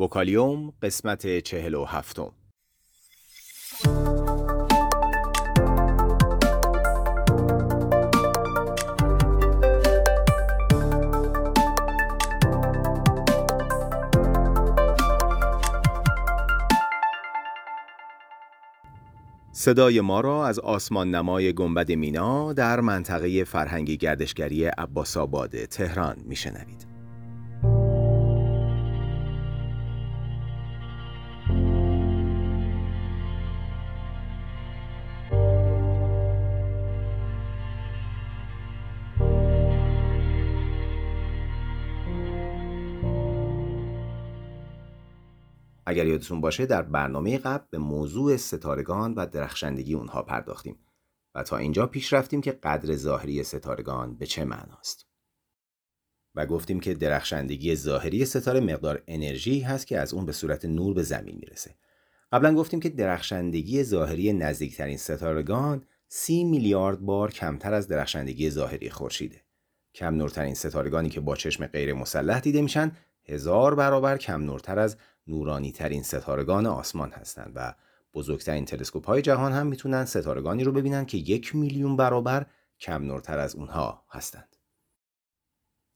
وکالیوم قسمت چهل و هفتم صدای ما را از آسمان نمای گنبد مینا در منطقه فرهنگی گردشگری عباس آباد تهران میشنوید. اگر یادتون باشه در برنامه قبل به موضوع ستارگان و درخشندگی اونها پرداختیم و تا اینجا پیش رفتیم که قدر ظاهری ستارگان به چه معناست. و گفتیم که درخشندگی ظاهری ستاره مقدار انرژی هست که از اون به صورت نور به زمین می‌رسه. قبلا گفتیم که درخشندگی ظاهری نزدیکترین ستارگان سی میلیارد بار کمتر از درخشندگی ظاهری خورشیده. کم نورترین ستارگانی که با چشم غیر مسلح دیده میشن هزار برابر کم نورتر از نورانی ترین ستارگان آسمان هستند و بزرگترین تلسکوپ های جهان هم می‌تونن ستارگانی رو ببینن که یک میلیون برابر کم نورتر از اونها هستند.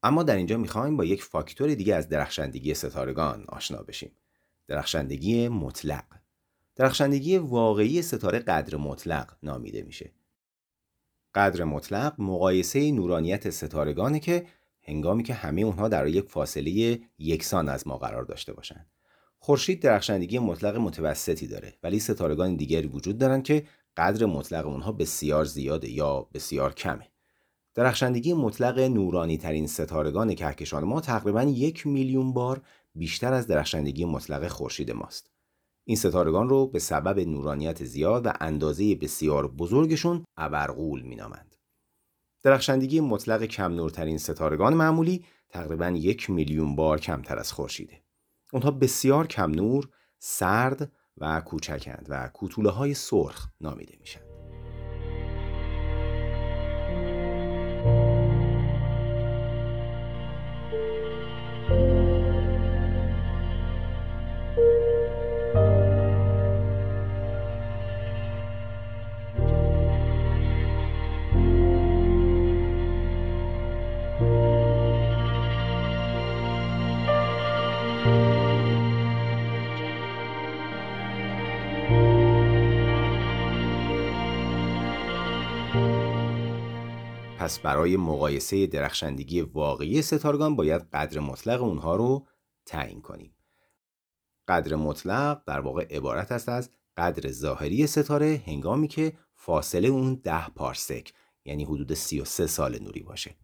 اما در اینجا می‌خوایم با یک فاکتور دیگه از درخشندگی ستارگان آشنا بشیم. درخشندگی مطلق. درخشندگی واقعی ستاره قدر مطلق نامیده میشه. قدر مطلق مقایسه نورانیت ستارگانه که هنگامی که همه اونها در یک فاصله یکسان از ما قرار داشته باشند. خورشید درخشندگی مطلق متوسطی داره ولی ستارگان دیگری وجود دارن که قدر مطلق اونها بسیار زیاده یا بسیار کمه. درخشندگی مطلق نورانی ترین ستارگان کهکشان ما تقریبا یک میلیون بار بیشتر از درخشندگی مطلق خورشید ماست. این ستارگان رو به سبب نورانیت زیاد و اندازه بسیار بزرگشون ابرقول مینامند. درخشندگی مطلق کم نورترین ستارگان معمولی تقریبا یک میلیون بار کمتر از خورشیده. اونها بسیار کم نور، سرد و کوچکند و کوتوله های سرخ نامیده میشن. پس برای مقایسه درخشندگی واقعی ستارگان باید قدر مطلق اونها رو تعیین کنیم. قدر مطلق در واقع عبارت است از قدر ظاهری ستاره هنگامی که فاصله اون ده پارسک یعنی حدود 33 سال نوری باشه.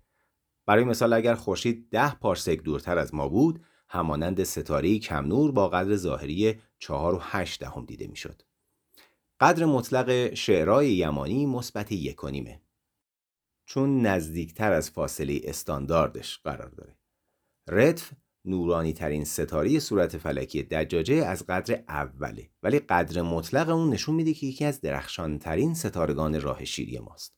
برای مثال اگر خورشید ده پارسک دورتر از ما بود همانند ستاره کم نور با قدر ظاهری 4 و 8 دهم دیده می‌شد. قدر مطلق شعرهای یمانی مثبت یک چون نزدیکتر از فاصله استانداردش قرار داره. رتف نورانی ترین ستاره صورت فلکی دجاجه از قدر اوله ولی قدر مطلق اون نشون میده که یکی از درخشان ترین ستارگان راه شیری ماست.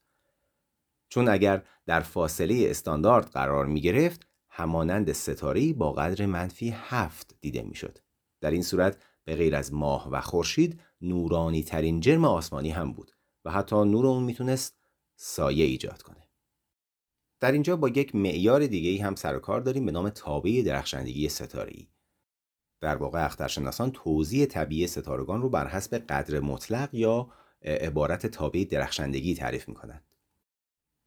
چون اگر در فاصله استاندارد قرار می گرفت همانند ستاره با قدر منفی هفت دیده می‌شد. در این صورت به غیر از ماه و خورشید نورانی ترین جرم آسمانی هم بود و حتی نور اون می‌تونست سایه ایجاد کنه. در اینجا با یک معیار دیگه ای هم سر و کار داریم به نام تابع درخشندگی ستاره در واقع اخترشناسان توزیع طبیعی ستارگان رو بر حسب قدر مطلق یا عبارت تابع درخشندگی تعریف می‌کنند.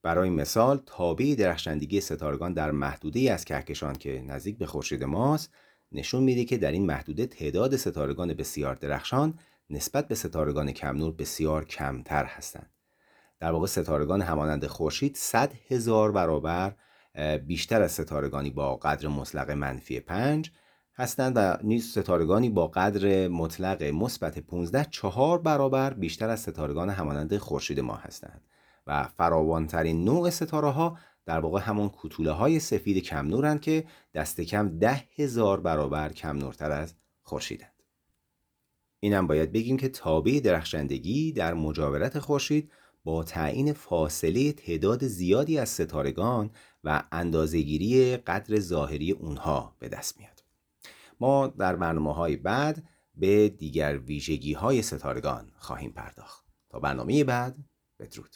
برای مثال تابع درخشندگی ستارگان در محدوده از کهکشان که نزدیک به خورشید ماست نشون میده که در این محدوده تعداد ستارگان بسیار درخشان نسبت به ستارگان کم نور بسیار کمتر هستند. در واقع ستارگان همانند خورشید 100 هزار برابر بیشتر از ستارگانی با قدر مطلق منفی 5 هستند و نیز ستارگانی با قدر مطلق مثبت 15 چهار برابر بیشتر از ستارگان همانند خورشید ما هستند و فراوانترین نوع ستاره ها در واقع همون کوتوله های سفید کم نورند که دست کم ده هزار برابر کم نورتر از خورشیدند. اینم باید بگیم که تابع درخشندگی در مجاورت خورشید با تعیین فاصله تعداد زیادی از ستارگان و اندازهگیری قدر ظاهری اونها به دست میاد. ما در برنامه های بعد به دیگر ویژگی های ستارگان خواهیم پرداخت تا برنامه بعد بدرود